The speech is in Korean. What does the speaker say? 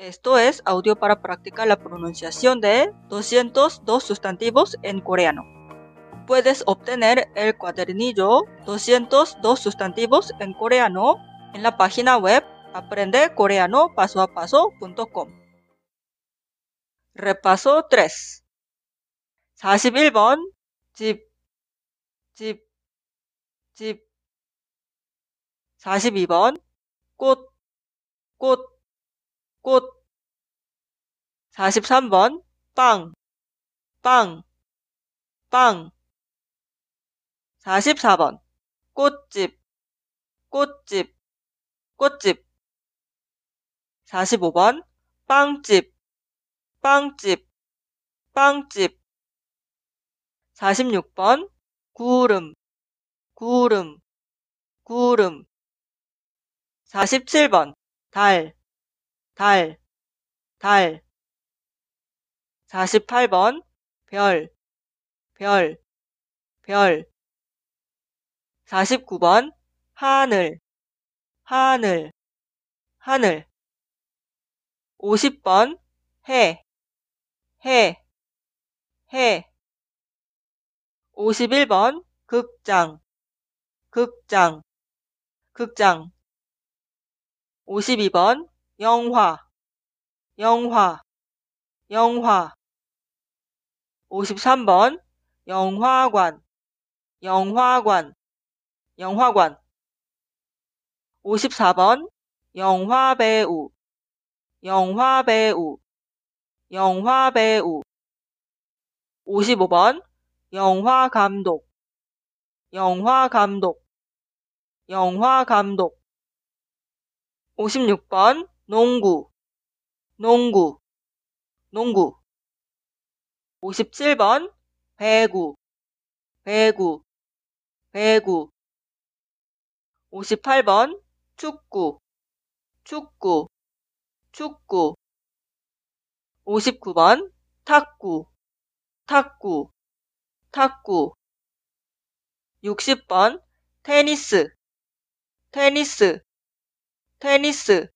Esto es audio para practicar la pronunciación de 202 sustantivos en coreano. Puedes obtener el cuadernillo 202 sustantivos en coreano en la página web aprendecoreanopasoapaso.com. Repaso 3. 41번 집, 집, 집 42번 꽃, 꽃, 꽃. 43번. 빵, 빵, 빵. 44번. 꽃집, 꽃집, 꽃집. 45번. 빵집, 빵집, 빵집. 46번. 구름, 구름, 구름 47번. 달, 달, 달. 48번 별, 별, 별. 49번 하늘, 하늘, 하늘. 50번 해, 해, 해. 51번 극장, 극장, 극장. 52번 영화, 영화, 영화. 53번 영화관, 영화관, 영화관. 54번 영화배우, 영화배우, 영화배우. 55번 영화감독, 영화감독, 영화감독. 56번 농구, 농구, 농구. 57번 배구, 배구, 배구. 58번 축구, 축구, 축구. 59번 탁구, 탁구, 탁구. 60번 테니스, 테니스, 테니스